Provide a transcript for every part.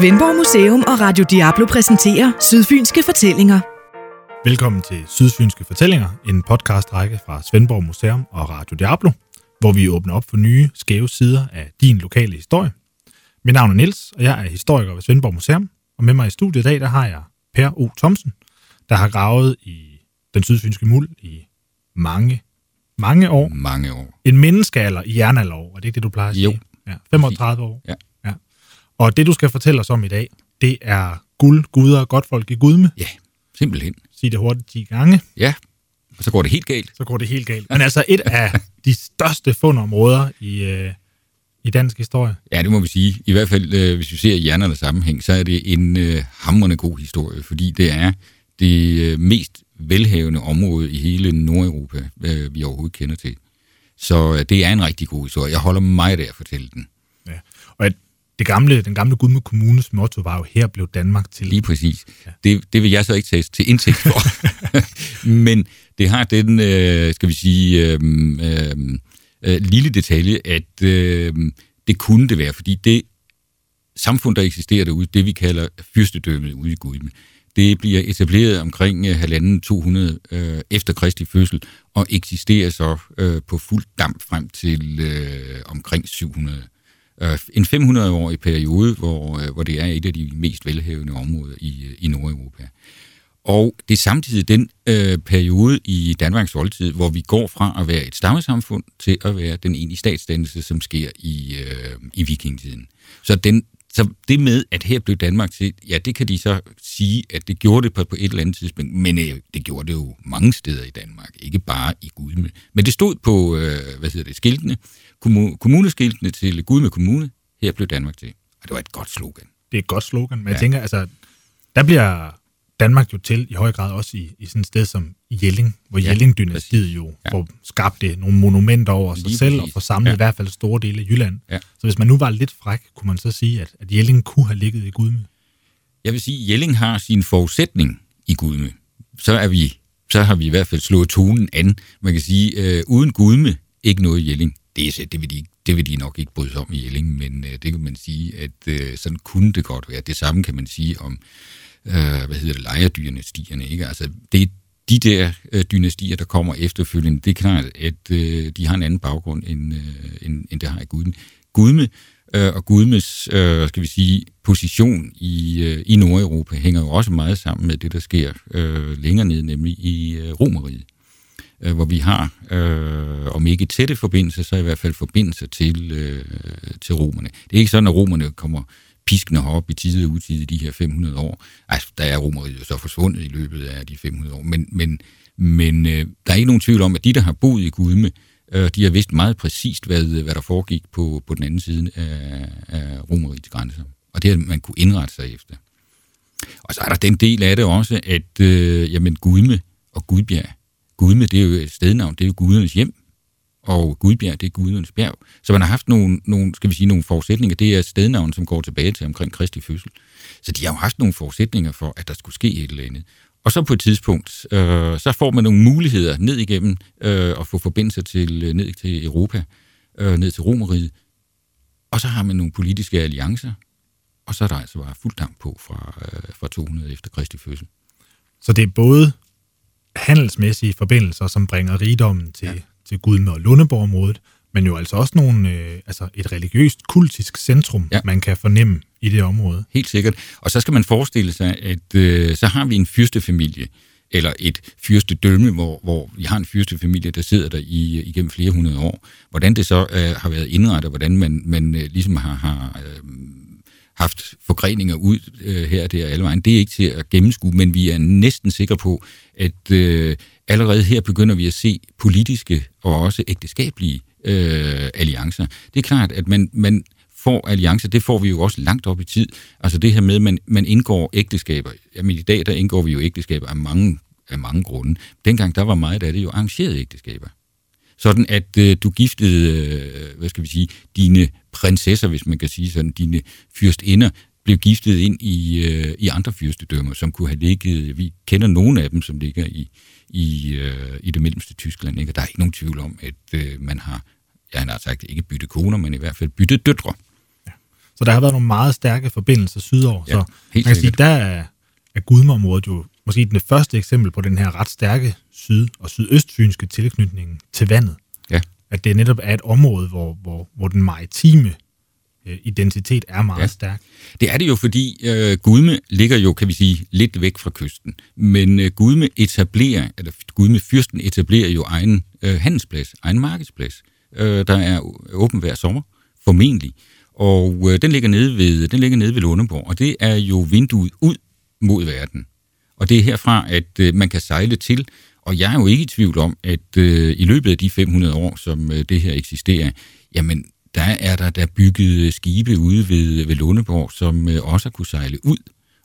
Svendborg Museum og Radio Diablo præsenterer Sydfynske Fortællinger. Velkommen til Sydfynske Fortællinger, en podcastrække fra Svendborg Museum og Radio Diablo, hvor vi åbner op for nye, skæve sider af din lokale historie. Mit navn er Niels, og jeg er historiker ved Svendborg Museum, og med mig i studiet i dag, der har jeg Per O. Thomsen, der har gravet i den sydfynske muld i mange, mange år. Mange år. En menneskealder i jernalderår, er det ikke det, du plejer at sige? Jo. Ja, 35 år. Ja. Og det, du skal fortælle os om i dag, det er guld, guder og godt folk i Gudme. Ja, simpelthen. Sig det hurtigt 10 gange, Ja, og så går det helt galt. så går det helt galt. Men altså et af de største fundområder i, øh, i dansk historie. Ja, det må vi sige. I hvert fald, øh, hvis vi ser i hjernernes sammenhæng, så er det en øh, hamrende god historie, fordi det er det øh, mest velhavende område i hele Nordeuropa, øh, vi overhovedet kender til. Så øh, det er en rigtig god historie. Jeg holder meget af at fortælle den. Ja. Og at det gamle, den gamle Gudme Kommunes motto var jo, her blev Danmark til. Lige præcis. Ja. Det, det vil jeg så ikke tage til indtægt for. Men det har den, øh, skal vi sige, øh, øh, øh, lille detalje, at øh, det kunne det være, fordi det samfund, der eksisterer derude, det vi kalder fyrstedømmet ude i Gudme, det bliver etableret omkring øh, halvanden 200 øh, efter Kristi fødsel, og eksisterer så øh, på fuld damp frem til øh, omkring 700 øh, en 500-årig periode, hvor, øh, hvor det er et af de mest velhævende områder i, øh, i Nordeuropa. Og det er samtidig den øh, periode i Danmarks oldtid, hvor vi går fra at være et stammesamfund til at være den egentlige statsdannelse, som sker i, øh, i vikingetiden. Så, den, så det med, at her blev Danmark til, ja, det kan de så sige, at det gjorde det på, på et eller andet tidspunkt, men øh, det gjorde det jo mange steder i Danmark, ikke bare i Gudme. Men det stod på, øh, hvad hedder det, skiltene, kommu- kommuneskiltene til Gudme Kommune, her blev Danmark til. Og det var et godt slogan. Det er et godt slogan, men ja. jeg tænker, altså, der bliver Danmark jo til i høj grad også i, i sådan et sted som Jelling, hvor ja, Jelling-dynastiet jo ja. Får skabt det, nogle monumenter over sig Lige selv, præcis. og får samlet ja. Ja. i hvert fald store dele af Jylland. Ja. Så hvis man nu var lidt fræk, kunne man så sige, at, at Jelling kunne have ligget i Gudme. Jeg vil sige, at Jelling har sin forudsætning i Gudme. Så, er vi, så har vi i hvert fald slået tonen an. Man kan sige, øh, uden Gudme, ikke noget Jelling. Det, er, det, vil de, det vil de nok ikke bryde sig om i Jelling, men øh, det kan man sige, at øh, sådan kunne det godt være. Det samme kan man sige om, øh, hvad hedder det, lejerdynastierne. Ikke? Altså, det er de der øh, dynastier, der kommer efterfølgende, det er klart, at øh, de har en anden baggrund, end, øh, end, end det har i Gudme. Gudme øh, og Gudmes, øh, skal vi sige, position i, øh, i Nordeuropa hænger jo også meget sammen med det, der sker øh, længere ned, nemlig i øh, Romeriet, øh, hvor vi har, øh, om ikke tætte forbindelser, så i hvert fald forbindelser til, øh, til romerne. Det er ikke sådan, at romerne kommer piskende herop i tide og utide de her 500 år. Altså, der er romeriet jo så forsvundet i løbet af de 500 år, men, men, men øh, der er ikke nogen tvivl om, at de, der har boet i Gudme, øh, de har vidst meget præcist, hvad, øh, hvad der foregik på, på den anden side af, af romerigets grænser. Og det har man kunne indrette sig efter. Og så er der den del af det også, at øh, jamen, Gudme og Gudbjerg, Gudme, det er jo et stednavn, det er jo gudernes hjem, og Gudbjerg, det er gudernes bjerg. Så man har haft nogle, nogle, skal vi sige, nogle forudsætninger. Det er stednavn, som går tilbage til omkring Kristi fødsel. Så de har jo haft nogle forudsætninger for, at der skulle ske et eller andet. Og så på et tidspunkt, øh, så får man nogle muligheder ned igennem øh, at få forbindelser til, øh, ned til Europa, øh, ned til Romeriet. Og så har man nogle politiske alliancer, og så er der altså bare fuld damp på fra, øh, fra 200 efter Kristi fødsel. Så det er både handelsmæssige forbindelser, som bringer rigdommen til, ja. Til Gudme og Lundeborg-området, men jo altså også nogle, øh, altså et religiøst, kultisk centrum, ja. Ja. man kan fornemme i det område. Helt sikkert. Og så skal man forestille sig, at øh, så har vi en fyrstefamilie, eller et fyrstedømme, hvor, hvor vi har en fyrstefamilie, der sidder der i, igennem flere hundrede år. Hvordan det så øh, har været indrettet, hvordan man, man øh, ligesom har, har øh, haft forgreninger ud øh, her og der alle vejen, det er ikke til at gennemskue, men vi er næsten sikre på, at øh, allerede her begynder vi at se politiske og også ægteskabelige øh, alliancer. Det er klart, at man, man får alliancer, det får vi jo også langt op i tid. Altså det her med, at man, man indgår ægteskaber. Jamen i dag, der indgår vi jo ægteskaber af mange, af mange grunde. Dengang, der var meget af det jo arrangerede ægteskaber. Sådan at øh, du giftede, øh, hvad skal vi sige, dine prinsesser, hvis man kan sige sådan, dine fyrstinder, blev giftet ind i, øh, i andre fyrstedømmer, som kunne have ligget, vi kender nogle af dem, som ligger i, i, øh, i det mellemste Tyskland. Ikke? Og der er ikke nogen tvivl om, at øh, man har, jeg har sagt, ikke byttet koner, men i hvert fald byttet døtre. Så der har været nogle meget stærke forbindelser sydover. Ja, så man kan sige, der er, er Gudmeområdet jo måske det første eksempel på den her ret stærke syd- og sydøstfynske tilknytning til vandet. Ja. At det netop er et område, hvor, hvor, hvor den maritime identitet er meget Ja. ja. stærk. Det er det jo, fordi øh, Gudme ligger jo, kan vi sige, lidt væk fra kysten. Men øh, Gudme etablerer, eller Gudme fyrsten etablerer jo egen øh, handelsplads, egen markedsplads. Øh, der er åben hver sommer, formentlig. Og øh, den ligger nede ved, den ligger nede ved Lundeborg, og det er jo vinduet ud mod verden. Og det er herfra, at øh, man kan sejle til. Og jeg er jo ikke i tvivl om, at øh, i løbet af de 500 år, som øh, det her eksisterer, jamen der er der, der bygget øh, skibe ude ved, ved Lundeborg, som øh, også har kunne sejle ud,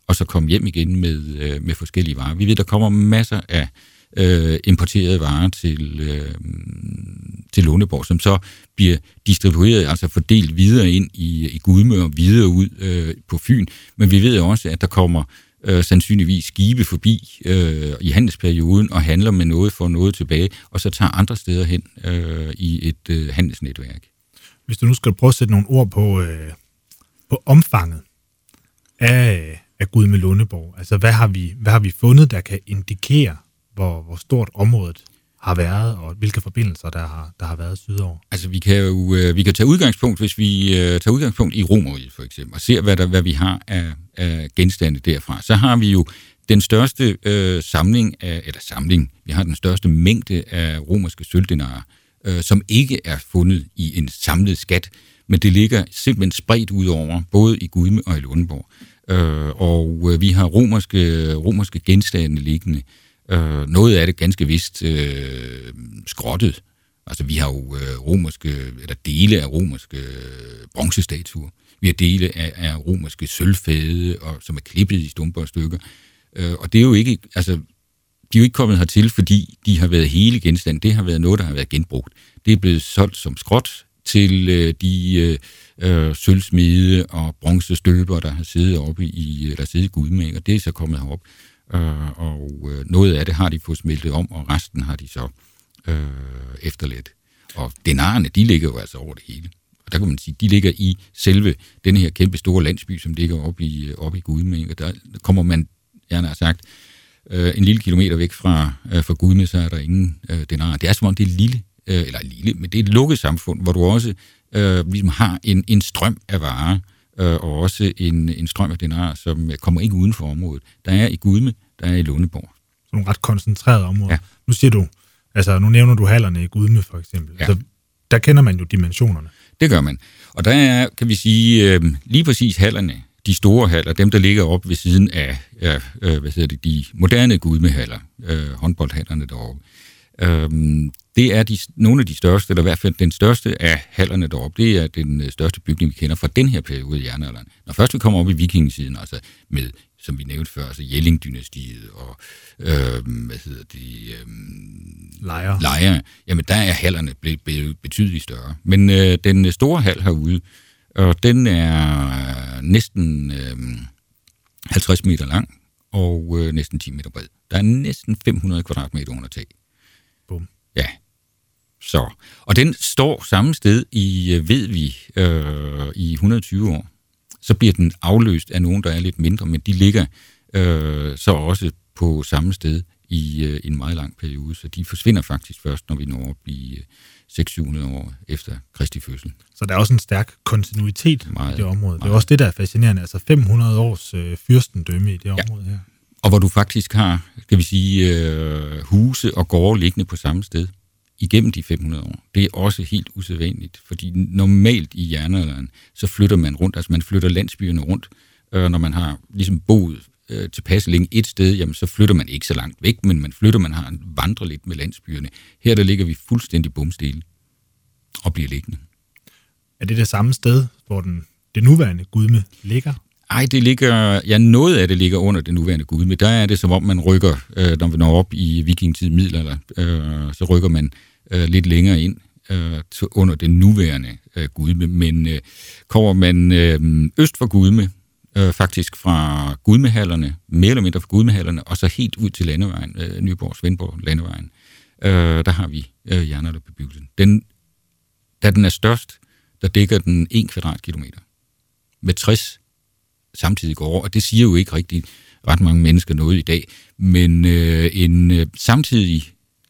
og så komme hjem igen med, øh, med forskellige varer. Vi ved, der kommer masser af øh, importerede varer til, øh, til Lundeborg, som så bliver distribueret, altså fordelt videre ind i, i Gudme og videre ud øh, på Fyn. Men vi ved også, at der kommer øh, sandsynligvis skibe forbi øh, i handelsperioden og handler med noget for noget tilbage, og så tager andre steder hen øh, i et øh, handelsnetværk. Hvis du nu skal prøve at sætte nogle ord på, øh, på omfanget af, af Gud med Lundeborg, altså hvad har, vi, hvad har vi fundet, der kan indikere, hvor, hvor stort området har været, og hvilke forbindelser, der har, der har været sydover? Altså, vi kan jo øh, vi kan tage udgangspunkt, hvis vi øh, uh, tager udgangspunkt i Romeriet for eksempel, og ser, hvad, der, hvad vi har af, af genstande derfra. Så har vi jo den største øh, samling af, eller samling, vi har den største mængde af romerske sølvdenarer, øh, Øh, som ikke er fundet i en samlet skat, men det ligger simpelthen spredt ud over, både i Gudme og i Lundborg. Øh, og øh, vi har romerske, romerske genstande liggende. Øh, noget af det ganske vist øh, skrottet. Altså vi har jo øh, romerske, eller dele af romerske øh, bronzestatuer. Vi har dele af, af romerske sølvfade, og, som er klippet i stumper og stykker. Øh, og det er jo ikke, altså de er jo ikke kommet hertil, fordi de har været hele genstanden. Det har været noget, der har været genbrugt. Det er blevet solgt som skråt til øh, de øh, øh sølvsmede og bronzestøber, der har siddet oppe i, eller siddet i Gudmæng, og det er så kommet herop. Øh, og øh, noget af det har de fået smeltet om, og resten har de så øh, efterladt. Og denarerne, de ligger jo altså over det hele. Og der kan man sige, de ligger i selve den her kæmpe store landsby, som ligger oppe i, øh, oppe i Gudmæng, og der kommer man, jeg har sagt, øh, en lille kilometer væk fra, øh, fra Gudme, så er der ingen øh, denarer. Det er som om, det er lille, øh, eller lille, men det er et lukket samfund, hvor du også øh, ligesom har en, en strøm af varer, øh, og også en, en strøm af denarer, som kommer ikke uden for området. Der er i Gudme, der er i Lundeborg. Sådan nogle ret koncentrerede områder. Ja. Nu siger du, altså nu nævner du hallerne i Gudme for eksempel. Ja. Altså, der kender man jo dimensionerne. Det gør man. Og der er, kan vi sige, øh, lige præcis hallerne, de store haller, dem der ligger op ved siden af, øh, hvad hedder det, de moderne gudmehaller, øh, håndboldhallerne deroppe. Øhm, det er de, nogle af de største, eller i hvert fald den største af hallerne deroppe, det er den øh, største bygning, vi kender fra den her periode i jernalderen. Når først vi kommer op i vikingesiden, altså med, som vi nævnte før, altså Jelling-dynastiet og, øh, hvad hedder det, øh, Lejer. lejre, jamen der er hallerne blevet, blevet betydeligt større. Men øh, den store hal herude, og den er øh, næsten øh, 50 meter lang og øh, næsten 10 meter bred. Der er næsten 500 kvadratmeter under tag. Bum. Ja. Så. Og den står samme sted i, øh, ved vi, øh, i 120 år. Så bliver den afløst af nogen, der er lidt mindre, men de ligger øh, så også på samme sted i øh, en meget lang periode. Så de forsvinder faktisk først, når vi når op i øh, 600-700 år efter Kristi fødsel. Så der er også en stærk kontinuitet Meget, i det område. Det er meget. også det, der er fascinerende. Altså 500 års øh, fyrstendømme i det område her. Og hvor du faktisk har, skal vi sige, øh, huse og gårde liggende på samme sted igennem de 500 år. Det er også helt usædvanligt, fordi normalt i jernalderen, så flytter man rundt, altså man flytter landsbyerne rundt, øh, når man har ligesom boet øh, tilpas længe et sted, jamen så flytter man ikke så langt væk, men man flytter, man har vandrer lidt med landsbyerne. Her der ligger vi fuldstændig bumstille og bliver liggende. Er det det samme sted, hvor den, det nuværende Gudme ligger? Ej, det ligger, ja, noget af det ligger under det nuværende Gud, men der er det som om, man rykker, øh, når vi når op i vikingetid middelalder, øh, så rykker man øh, lidt længere ind øh, under det nuværende øh, Gudme. Men øh, kommer man øh, øst for Gudme, øh, faktisk fra Gudmehallerne, mere eller mindre fra Gudmehallerne, og så helt ud til landevejen, øh, Nyborg, Svendborg landevejen, øh, der har vi øh, jernalderbebyggelsen. Den, da den er størst, der dækker den 1 kvadratkilometer med 60 samtidig går over, og det siger jo ikke rigtig ret mange mennesker noget i dag, men øh, en øh, samtidig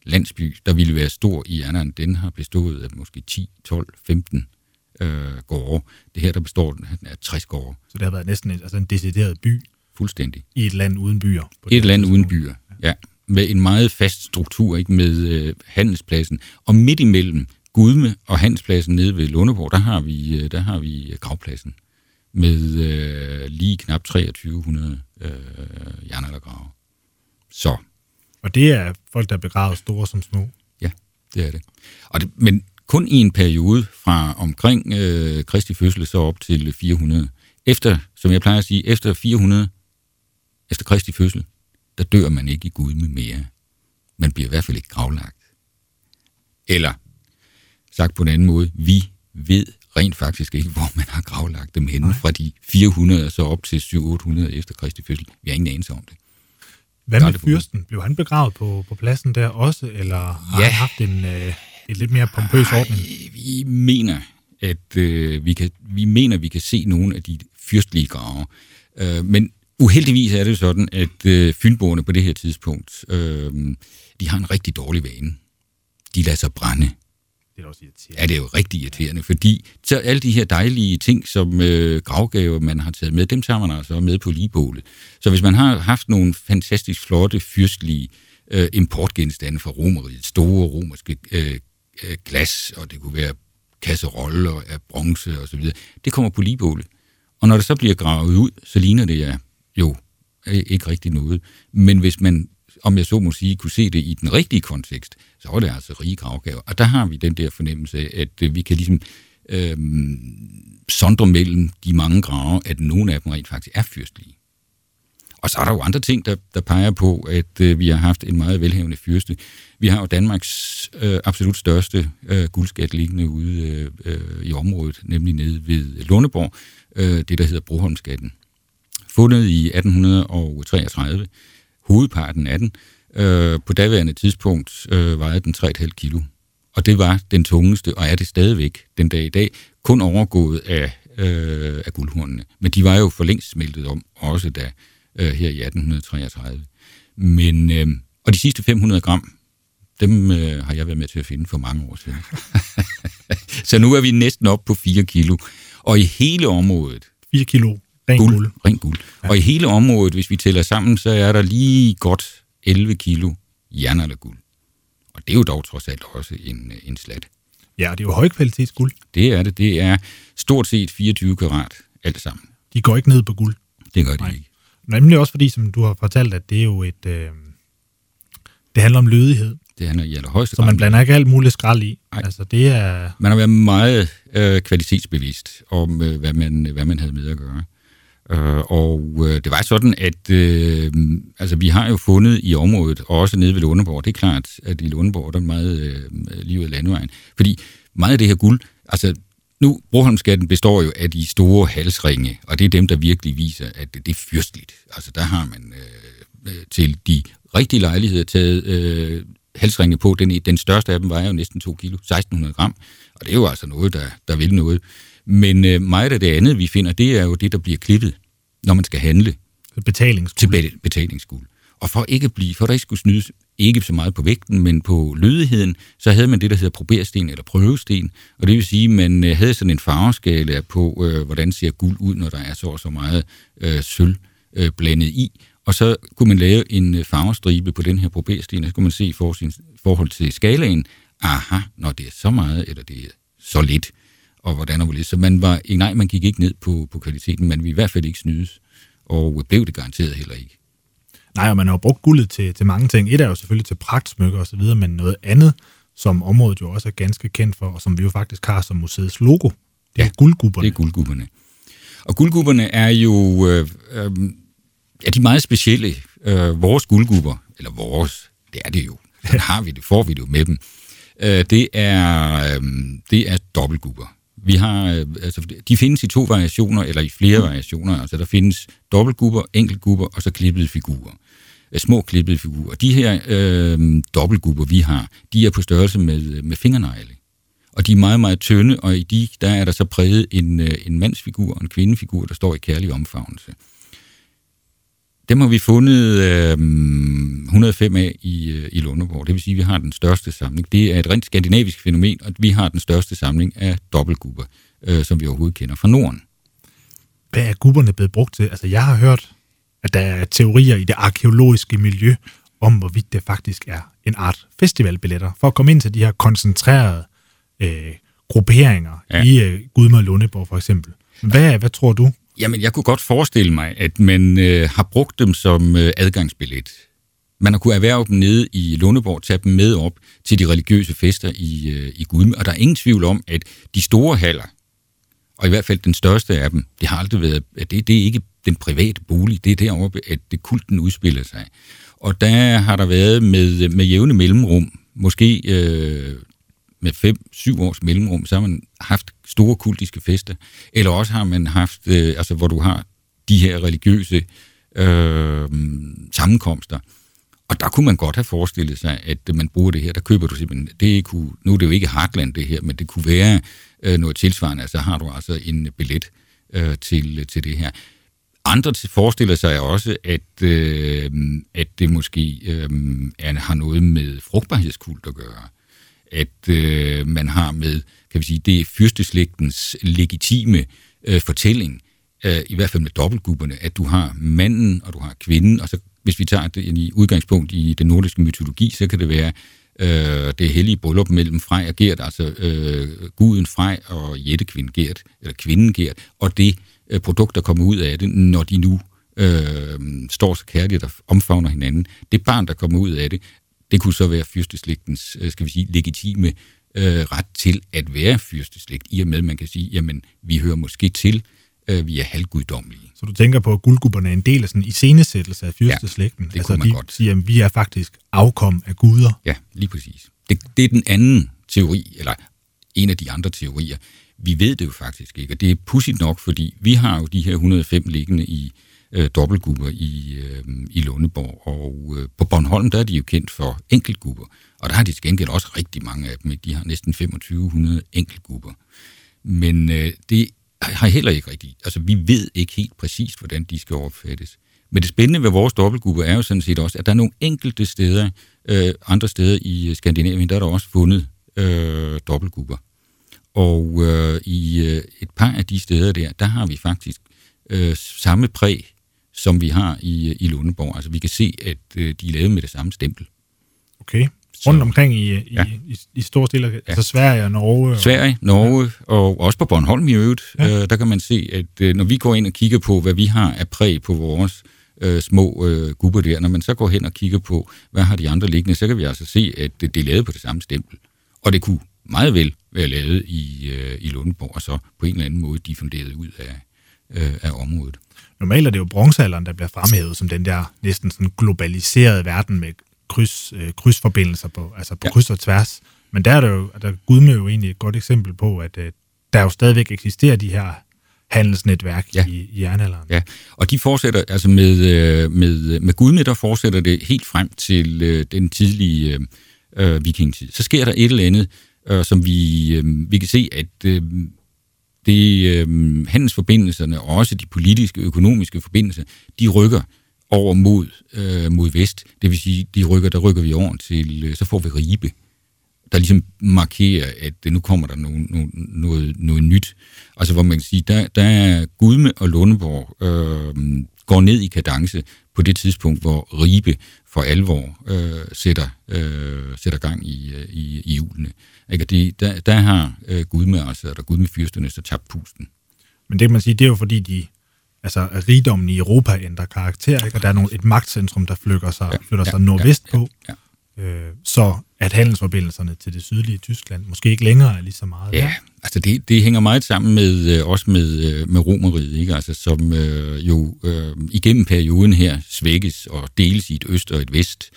landsby, der ville være stor i jernalderen, den har bestået af måske 10, 12, 15 øh, gårde. Det her, der består af 60 gårde. Så det har været næsten en, altså en decideret by Fuldstændig. i et land uden byer. Et land uden byer, ja. Med en meget fast struktur, ikke med øh, handelspladsen. Og midt imellem Gudme og handelspladsen nede ved Lundeborg, der har vi, øh, der har vi øh, gravpladsen med øh, lige knap 2300 øh, jernaldergrave. Så Og det er folk, der er begravet store som små. Ja, det er det. Og det men kun i en periode fra omkring øh, Kristi fødsel så op til 400. Efter, som jeg plejer at sige, efter 400, efter Kristi fødsel, der dør man ikke i Gudme mere. Man bliver i hvert fald ikke gravlagt. Eller, sagt på en anden måde, vi ved rent faktisk ikke, hvor man har gravlagt dem henne, fra de 400 og så op til 700-800 efter Kristi fødsel. Vi har ingen anelse om det. Hvad med fyrsten? Blev han begravet på, på pladsen der også, eller har Ja. han haft en, øh, et lidt mere pompøs ordning? Vi mener, at øh, vi, kan, vi mener, vi kan se nogle af de fyrstlige grave. Øh, men uheldigvis er det jo sådan, at øh, fynboerne på det her tidspunkt, øh, de har en rigtig dårlig vane. De lader sig brænde. Det er også irriterende. Ja, det er jo rigtig irriterende, fordi så alle de her dejlige ting, som øh, gravgaver, man har taget med, dem tager man altså med på ligebålet. Så hvis man har haft nogle fantastisk flotte, fyrstlige øh, importgenstande fra romeriet, store romerske øh, øh, glas, og det kunne være kasseroller af bronze og så videre, det kommer på ligebålet. Og når det så bliver gravet ud, så ligner det ja, jo øh, ikke rigtig noget. Men hvis man, om jeg så må sige, kunne se det i den rigtige kontekst, så var det altså rige gravgaver. Og der har vi den der fornemmelse af, at øh, vi kan ligesom øh, sondre mellem de mange grave, at nogle af dem rent faktisk er fyrstlige. Og så er der jo andre ting, der, der peger på, at øh, vi har haft en meget velhavende fyrste. Vi har jo Danmarks øh, absolut største øh, guldskat liggende ude øh, øh, i området, nemlig nede ved Lundeborg, øh, det der hedder Broholmskatten. Fundet i 1833, hovedparten af den, øh, på daværende tidspunkt øh, vejede den 3,5 kilo. Og det var den tungeste, og er det stadigvæk den dag i dag, kun overgået af, øh, af guldhornene. Men de var jo for længst smeltet om, også da øh, her i 1833. Men, øh, og de sidste 500 gram, dem øh, har jeg været med til at finde for mange år siden. Så nu er vi næsten op på 4 kilo. Og i hele området, 4 kilo ren guld, guld. ren guld. Ja. Og i hele området, hvis vi tæller sammen, så er der lige godt 11 kilo jernalderguld. Og det er jo dog trods alt også en, en slat. Ja, det er jo højkvalitets guld. Det er det. Det er stort set 24 karat alt sammen. De går ikke ned på guld. Det gør det Nej. ikke. Nemlig også fordi, som du har fortalt, at det er jo et... Øh, det handler om lødighed, Det handler i allerhøjeste så man grad- blander ikke alt muligt skrald i. Nej. Altså, det er... Man har været meget øh, kvalitetsbevidst om, øh, hvad, man, hvad man havde med at gøre. Øh, og øh, det var sådan, at øh, altså, vi har jo fundet i området, og også nede ved Lundeborg, det er klart, at i Lundeborg der er meget øh, lige ud af landevejen. Fordi meget af det her guld, altså nu, Broholmskatten består jo af de store halsringe, og det er dem, der virkelig viser, at det, det er fyrstligt. Altså der har man øh, øh, til de rigtige lejligheder taget øh, halsringe på. Den, den største af dem vejer jo næsten 2 kilo, 1600 gram, og det er jo altså noget, der, der vil noget. Men øh, meget af det andet, vi finder, det er jo det, der bliver klippet, når man skal handle betalingsguld. til be- betalingsskuld. Og for ikke blive, for der ikke skulle snydes ikke så meget på vægten, men på lødigheden, så havde man det, der hedder probersten eller prøvesten. Og det vil sige, at man øh, havde sådan en farveskala på, øh, hvordan ser guld ud, når der er så og så meget øh, sølv øh, blandet i. Og så kunne man lave en øh, farvestribe på den her probersten, og så kunne man se i for sin, forhold til skalaen, aha, når det er så meget, eller det er så lidt, og hvordan og hvorledes. Så man var, nej, man gik ikke ned på, på kvaliteten, man ville i hvert fald ikke snydes, og øh, blev det garanteret heller ikke. Nej, og man har jo brugt guldet til, til mange ting. Et er jo selvfølgelig til pragtsmykker og så videre, men noget andet, som området jo også er ganske kendt for, og som vi jo faktisk har som museets logo, det er Ja, ja, guldgubberne. Det er guldgubberne. Og guldgubberne er jo øh, øh, ja, de meget specielle. Øh, vores guldgubber, eller vores, det er det jo. Den har vi det, får vi det jo med dem. Øh, det er, øh, det er dobbeltgubber. Vi har, øh, altså, de findes i to variationer, eller i flere mm. variationer. Altså, der findes dobbeltgubber, enkeltgubber, og så klippede figurer. Øh, små klippede figurer. De her øh, dobbeltgrupper, vi har, de er på størrelse med, øh, med fingernegle. Og de er meget, meget tynde, og i de, der er der så præget en, øh, en mandsfigur og en kvindefigur, der står i kærlig omfavnelse. Dem har vi fundet øh, 105 af i, i Lundeborg. Det vil sige, at vi har den største samling. Det er et rent skandinavisk fænomen, og vi har den største samling af dobbeltgrupper, øh, som vi overhovedet kender fra Norden. Hvad er gubberne blevet brugt til? Altså, jeg har hørt, at der er teorier i det arkeologiske miljø om, hvorvidt det faktisk er en art festivalbilletter, for at komme ind til de her koncentrerede øh, grupperinger ja. i øh, Gudme og Lundeborg for eksempel. Hvad, hvad tror du? Jamen, jeg kunne godt forestille mig, at man øh, har brugt dem som øh, adgangsbillet. Man har kunnet erhverve dem nede i Lundeborg, tage dem med op til de religiøse fester i, øh, i Gudme. Og der er ingen tvivl om, at de store haller, og i hvert fald den største af dem, det har aldrig været, at det, det er ikke den private bolig, det er deroppe, at det kulten udspiller sig. Og der har der været med, med jævne mellemrum, måske øh, med fem, syv års mellemrum, så har man haft store kultiske fester. Eller også har man haft, øh, altså hvor du har de her religiøse øh, sammenkomster. Og der kunne man godt have forestillet sig, at man bruger det her. Der køber du simpelthen, det kunne, nu er det jo ikke Heartland det her, men det kunne være øh, noget tilsvarende. Altså har du altså en billet øh, til, til det her. Andre forestiller sig også, at, øh, at det måske øh, er, har noget med frugtbarhedskult at gøre. At øh, man har med, kan vi sige, det er fyrsteslægtens legitime øh, fortælling, øh, i hvert fald med dobbeltgrupperne, at du har manden, og du har kvinden, og så hvis vi tager det i udgangspunkt i den nordiske mytologi, så kan det være øh, det hellige bryllup mellem Frej og Gert, altså øh, guden Frej og jættekvinden Gert, eller kvinden Gert, og det øh, produkt, der kommer ud af det, når de nu øh, står så kærligt og omfavner hinanden. Det barn, der kommer ud af det, det kunne så være fyrsteslægtens, øh, skal vi sige, legitime øh, ret til at være fyrsteslægt, i og med, at man kan sige, jamen, vi hører måske til, øh, vi er halvguddommelige. Så du tænker på, at guldgubberne er en del af sådan en iscenesættelse af fyrsteslægten? Ja, det altså, kunne man de godt. siger, at vi er faktisk afkom af guder. Ja, lige præcis. Det, det er den anden teori, eller en af de andre teorier. Vi ved det jo faktisk ikke, og det er pudsigt nok, fordi vi har jo de her 105 liggende i øh, dobbeltgubber i, øh, i Lundeborg, og øh, på Bornholm, der er de jo kendt for enkeltgubber, og der har de til gengæld også rigtig mange af dem. Ikke? De har næsten 2500 enkeltgubber. Men øh, det har heller ikke rigtigt. Altså, vi ved ikke helt præcist, hvordan de skal opfattes. Men det spændende ved vores dobbeltgruppe er jo sådan set også, at der er nogle enkelte steder, øh, andre steder i Skandinavien, der er der også fundet øh, dobbeltgrupper. Og øh, i øh, et par af de steder der, der har vi faktisk øh, samme præg, som vi har i, i Lundeborg. Altså vi kan se, at øh, de er lavet med det samme stempel. Okay. Rundt omkring i, i, ja. i, i store steder, ja. altså Sverige og Norge. Og... Sverige, Norge ja. og også på Bornholm i øvrigt. Ja. Øh, der kan man se, at øh, når vi går ind og kigger på, hvad vi har af præg på vores øh, små øh, gubber der, når man så går hen og kigger på, hvad har de andre liggende, så kan vi altså se, at det, det er lavet på det samme stempel. Og det kunne meget vel være lavet i, øh, i Lundborg, og så på en eller anden måde diffunderet ud af, øh, af området. Normalt er det jo bronzealderen, der bliver fremhævet som den der næsten sådan globaliserede verden med kryds, øh, krydsforbindelser på, altså på ja. kryds og tværs. Men der er der jo, der Gudme jo egentlig et godt eksempel på, at øh, der jo stadigvæk eksisterer de her handelsnetværk ja. i, i jernalderen. Ja, og de fortsætter, altså med, øh, med, med Gudme, der fortsætter det helt frem til øh, den tidlige øh, øh, vikingtid. Så sker der et eller andet, øh, som vi, øh, vi kan se, at øh, det øh, handelsforbindelserne og også de politiske økonomiske forbindelser, de rykker over mod, øh, mod vest. Det vil sige, de rykker, der rykker vi over til, øh, så får vi Ribe, der ligesom markerer, at det, nu kommer der noget, noget, noget, noget nyt. Altså hvor man kan sige, der, der er Gudme og Lundeborg øh, går ned i kadence på det tidspunkt, hvor Ribe for alvor øh, sætter, øh, sætter gang i, øh, i, i julene. Ikke? Det, der, der har øh, Gudme, altså, der Gudme fyrsterne, så tabt pusten. Men det kan man sige, det er jo fordi, de, altså, rigdommen i Europa ændrer karakter, ikke? og der er nogle, et magtcentrum, der flytter sig, ja, flytter ja, sig nordvest ja, på. Ja, ja. Øh, så at handelsforbindelserne til det sydlige Tyskland måske ikke længere er lige så meget. Ja, altså det, det hænger meget sammen med øh, også med, øh, med Romeriet, ikke? Altså, som øh, jo øh, igennem perioden her svækkes og deles i et øst og et vest.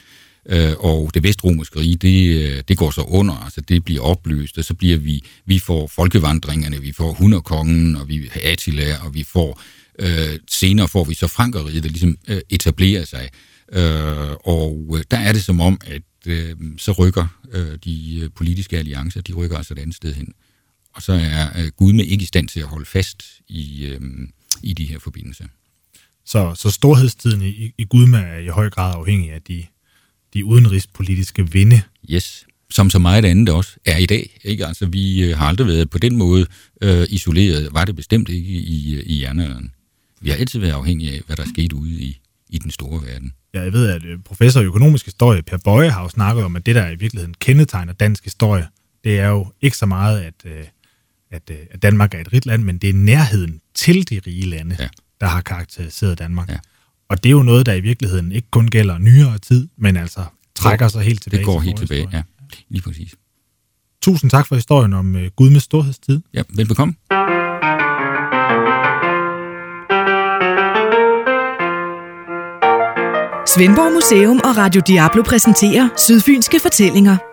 Øh, og det vestromerske rige, det, øh, det går så under, altså det bliver opløst, og så bliver vi, vi får folkevandringerne, vi får hunderkongen, og vi Attila, og vi får, øh, senere får vi så Frankeriget, der ligesom øh, etablerer sig. Øh, og der er det som om, at øh, så rykker øh, de øh, politiske alliancer, de rykker altså et andet sted hen. Og så er øh, Gudme ikke i stand til at holde fast i, øh, i de her forbindelser. Så, så storhedstiden i, i Gudme er i høj grad afhængig af de, de udenrigspolitiske vinde. Yes, som så meget andet også er i dag. Ikke? Altså, vi øh, har aldrig været på den måde øh, isoleret, var det bestemt ikke i, i jernalderen. Vi har altid været afhængige af, hvad der er sket ude i, i den store verden. Ja, jeg ved, at øh, professor i økonomisk historie, Per Bøje, har jo snakket om, at det, der i virkeligheden kendetegner dansk historie, det er jo ikke så meget, at, øh, at, at Danmark er et rigt land, men det er nærheden til de rige lande, ja. der har karakteriseret Danmark. Ja. Og det er jo noget, der i virkeligheden ikke kun gælder nyere tid, men altså trækker sig helt tilbage. Det går helt tilbage, ja. Lige præcis. Tusind tak for historien om Gud med storhedstid. Ja, velbekomme. Svendborg Museum og Radio Diablo præsenterer Sydfynske Fortællinger –